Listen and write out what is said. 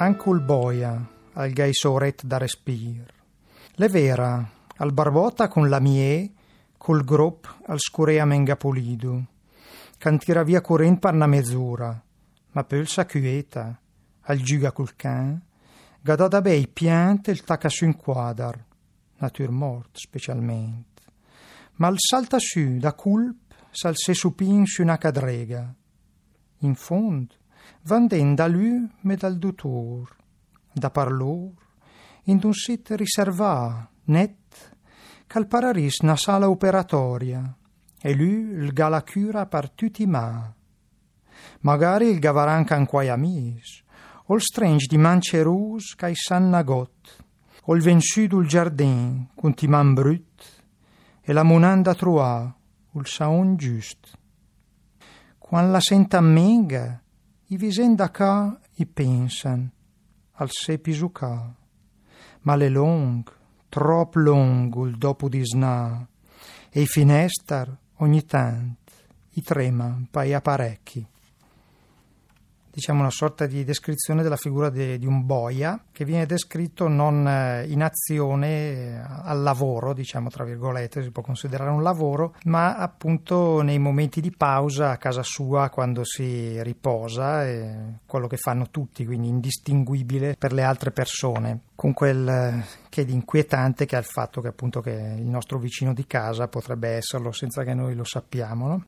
anche il boia, al gai soret da respir. Le vera, al barbota con la mie, col grop al scurea mengapolidu. Cantira via corrent per una mezz'ora, ma poi sa quieta, al giuga col can, gadò da bei piante il tacca su in quadar, natur mort specialmente. Ma il salta su da culp, sal se supin su una cadrega. In fondo, vanden da lui me dal dottor, da parlor, in un sit riservà, net, cal pararis na sala operatoria, e lui il gala cura per tutti ma. Magari il gavaran can quai amis, o il strange di mance rus cai san nagot, o il vensudo il giardin, con timan brut, e la monanda trua, il saon giust. Quan la senta menga, i visen da ca i pensan, al se pisuca. Ma le long, trop long il dopo di sna, e i finestar ogni tant, i trema, pai a parecchi diciamo una sorta di descrizione della figura de, di un boia che viene descritto non eh, in azione eh, al lavoro, diciamo tra virgolette, si può considerare un lavoro, ma appunto nei momenti di pausa a casa sua quando si riposa, quello che fanno tutti, quindi indistinguibile per le altre persone, con quel eh, che di inquietante che ha il fatto che appunto che il nostro vicino di casa potrebbe esserlo senza che noi lo sappiamo. No?